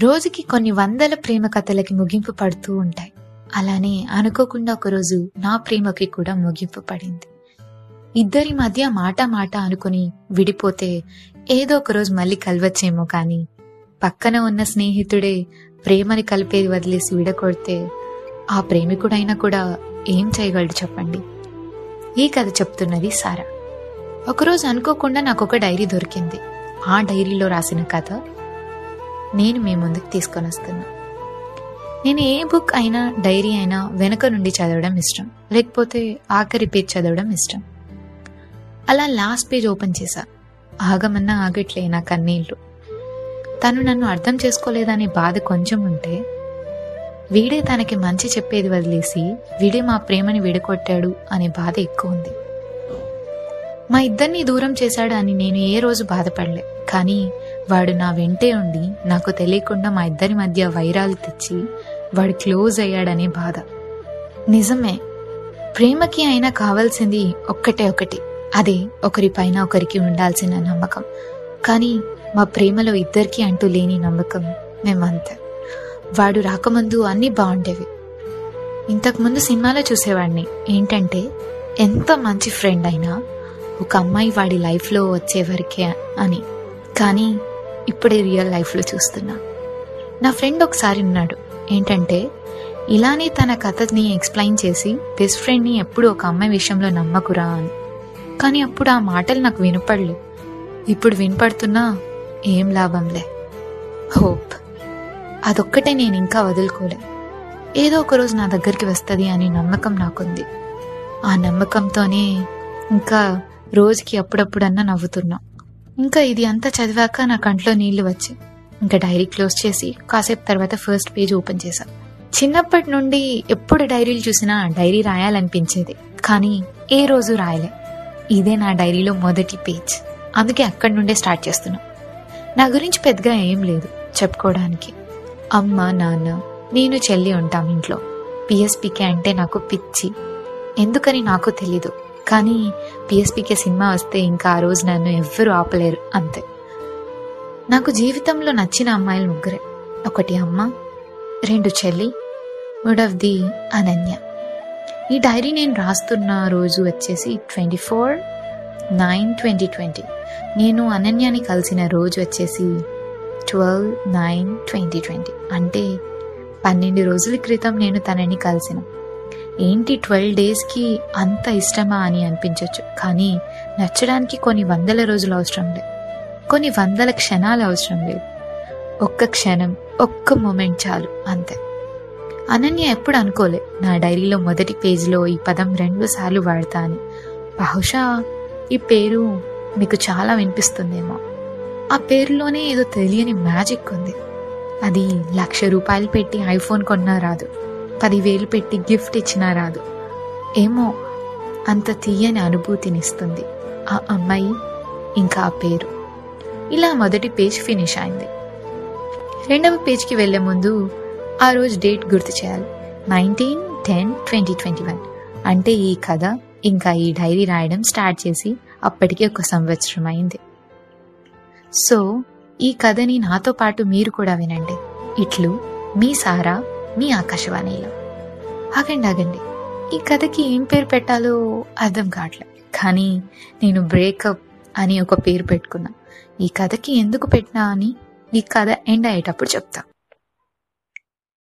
రోజుకి కొన్ని వందల ప్రేమ కథలకి ముగింపు పడుతూ ఉంటాయి. అలానే అనుకోకుండా ఒకరోజు నా ప్రేమకి కూడా ముగింపు పడింది. ఇద్దరి మధ్య మాట మాట అనుకుని విడిపోతే ఏదో ఒక రోజు మళ్ళీ కలవచ్చేమో కానీ పక్కన ఉన్న స్నేహితుడే ప్రేమని కలిపేది వదిలేసి విడకొడితే ఆ ప్రేమికుడైనా కూడా ఏం చేయగలడు చెప్పండి. ఈ కథ చెప్తున్నది సారా. ఒకరోజు అనుకోకుండా నాకు ఒక డైరీ దొరికింది. ఆ డైరీలో రాసిన కథ నేను మీ ముందుకు తీసుకొని వస్తున్నా. నేను ఏ బుక్ అయినా డైరీ అయినా వెనక నుండి చదవడం ఇష్టం. లేకపోతే ఆఖరి పేజ్ చదవడం ఇష్టం. అలా లాస్ట్ పేజ్ ఓపెన్ చేశా. ఆగమన్నా ఆగట్లే నా కన్నీళ్ళు తను నన్ను అర్థం చేసుకోలేదనే బాధ కొంచెం ఉంటే వీడే తనకి మంచి చెప్పేది వదిలేసి వీడే మా ప్రేమని విడగొట్టాడు అనే బాధ ఎక్కువ ఉంది. మా ఇద్దరిని దూరం చేశాడు అని నేను ఏ రోజు బాధపడలే. కానీ వాడు నా వెంటే ఉండి నాకు తెలియకుండా మా ఇద్దరి మధ్య వైరాలు తెచ్చి వాడు క్లోజ్ అయ్యాడనే బాధ. నిజమే ప్రేమకి అయినా కావాల్సింది ఒక్కటే ఒకటి. అదే ఒకరిపైన ఒకరికి ఉండాల్సిన నమ్మకం. కానీ మా ప్రేమలో ఇద్దరికి అంటూ లేని నమ్మకం మేమంతా. వాడు రాకముందు అన్నీ బాగుండేవి. ఇంతకుముందు సినిమాలో చూసేవాడిని ఏంటంటే ఎంత మంచి ఫ్రెండ్ అయినా ఒక అమ్మాయి వాడి లైఫ్లో వచ్చేవరకే అని. కానీ ఇప్పుడే రియల్ లైఫ్లో చూస్తున్నా. నా ఫ్రెండ్ ఒకసారి ఉన్నాడు ఏంటంటే ఇలానే తన కథని ఎక్స్ప్లెయిన్ చేసి బెస్ట్ ఫ్రెండ్ని ఎప్పుడు ఒక అమ్మాయి విషయంలో నమ్మకురా అని. కానీ అప్పుడు ఆ మాటలు నాకు వినపడలే. ఇప్పుడు వినపడుతున్నా ఏం లాభంలే. హోప్ అదొక్కటే నేను ఇంకా వదులుకోలే. ఏదో ఒక రోజు నా దగ్గరికి వస్తుంది అనే నమ్మకం నాకుంది. ఆ నమ్మకంతోనే ఇంకా రోజుకి అప్పుడప్పుడన్నా నవ్వుతున్నా. ఇంకా ఇది అంతా చదివాక నా కంట్లో నీళ్ళు వచ్చాయి ఇంకా డైరీ క్లోజ్ చేసి కాసేపు తర్వాత ఫస్ట్ పేజ్ ఓపెన్ చేశా. చిన్నప్పటి నుండి ఎప్పుడు డైరీలు చూసినా డైరీ రాయాలనిపించేది కానీ ఏ రోజు రాయలే. ఇదే నా డైరీలో మొదటి పేజ్. అందుకే అక్కడి నుండే స్టార్ట్ చేస్తున్నా. నా గురించి పెద్దగా ఏం లేదు చెప్పుకోవడానికి. అమ్మ నాన్న నేను చెల్లి ఉంటాం ఇంట్లో. పిఎస్పికే అంటే నాకు పిచ్చి. ఎందుకని నాకు తెలీదు. కానీ పిఎస్పికే సినిమా వస్తే ఇంకా ఆ రోజు నన్ను ఎవ్వరూ ఆపలేరు అంతే. నాకు జీవితంలో నచ్చిన అమ్మాయిలు ముగ్గురే. ఒకటి అమ్మ రెండు చెల్లి మూడవది అనన్య. ఈ డైరీ నేను రాస్తున్న రోజు వచ్చేసి twenty four nine twenty twenty. నేను అనన్యని కలిసిన రోజు వచ్చేసి ట్వెల్వ్ నైన్ ట్వంటీ ట్వంటీ. అంటే పన్నెండు రోజుల క్రితం నేను తనని కలిసిన. ఏంటి ట్వెల్వ్ డేస్కి అంత ఇష్టమా అని అనిపించవచ్చు కానీ నచ్చడానికి కొన్ని వందల రోజులు అవసరం లేదు. కొన్ని వందల క్షణాలు అవసరం లేదు. ఒక్క క్షణం ఒక్క మూమెంట్ చాలు అంతే. అనన్య ఎప్పుడు అనుకోలే నా డైరీలో మొదటి పేజీలో ఈ పదం రెండు సార్లు వాడతా అని. బహుశా ఈ పేరు మీకు చాలా వినిపిస్తుందేమో. ఆ పేరులోనే ఏదో తెలియని మ్యాజిక్ ఉంది. అది లక్ష రూపాయలు పెట్టి ఐఫోన్ కొన్నా రాదు. పదివేలు పెట్టి గిఫ్ట్ ఇచ్చినా రాదు. ఏమో అంత తీయని అనుభూతినిస్తుంది. ఆ అమ్మాయి ఇంకా ఆ పేరు. ఇలా మొదటి పేజ్ ఫినిష్ అయింది. రెండవ పేజ్కి వెళ్ళే ముందు ఆ రోజు డేట్ గుర్తు చేయాలి. Nineteen ten twenty twenty one. అంటే ఈ కథ ఇంకా ఈ డైరీ రాయడం స్టార్ట్ చేసి అప్పటికే ఒక సంవత్సరం అయింది. సో ఈ కథని నాతో పాటు మీరు కూడా వినండి. ఇట్లు మీ సారా మీ ఆకాశవాణిలో. ఆగండి ఆగండి. ఈ కథకి ఏం పేరు పెట్టాలో అర్థం కావట్లేదు కానీ నేను బ్రేకప్ అని ఒక పేరు పెట్టుకున్నా. ఈ కథకి ఎందుకు పెట్టినా అని ఈ కథ ఎండ్ అయ్యేటప్పుడు చెప్తా.